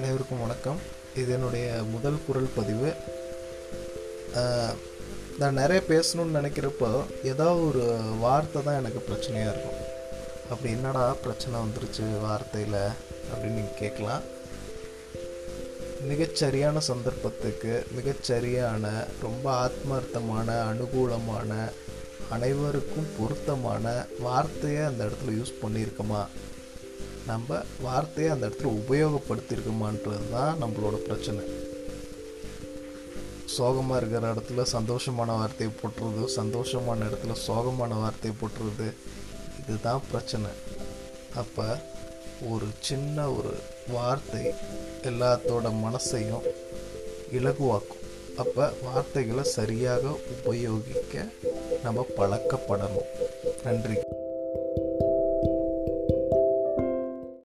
அனைவருக்கும் வணக்கம். இது என்னுடைய முதல் குரல் பதிவு. நான் நிறைய பேசணும்னு நினைக்கிறப்போ ஏதாவது ஒரு வார்த்தை தான் எனக்கு பிரச்சனையாக இருக்கும். அப்படி என்னடா பிரச்சனை வந்துருச்சு வார்த்தையில் அப்படின்னு நீங்கள் கேட்கலாம். மிகச்சரியான சந்தர்ப்பத்துக்கு மிகச்சரியான ரொம்ப ஆத்மார்த்தமான அனுகூலமான அனைவருக்கும் பொருத்தமான வார்த்தையை அந்த இடத்துல யூஸ் பண்ணியிருக்கோமா? நம்ம வார்த்தையை அந்த இடத்துல உபயோகப்படுத்தியிருக்கோமான்றது தான் நம்மளோட பிரச்சனை. சோகமாக இருக்கிற இடத்துல சந்தோஷமான வார்த்தையை போட்டுறது சந்தோஷமான இடத்துல சோகமான வார்த்தையை போட்டுறது இதுதான் பிரச்சனை. அப்போ ஒரு சின்ன ஒரு வார்த்தை எல்லாத்தோட மனசையும் இலகுவாக்கும். அப்போ வார்த்தைகளை சரியாக உபயோகிக்க நம்ம பழக்கப்படணும். நன்றி.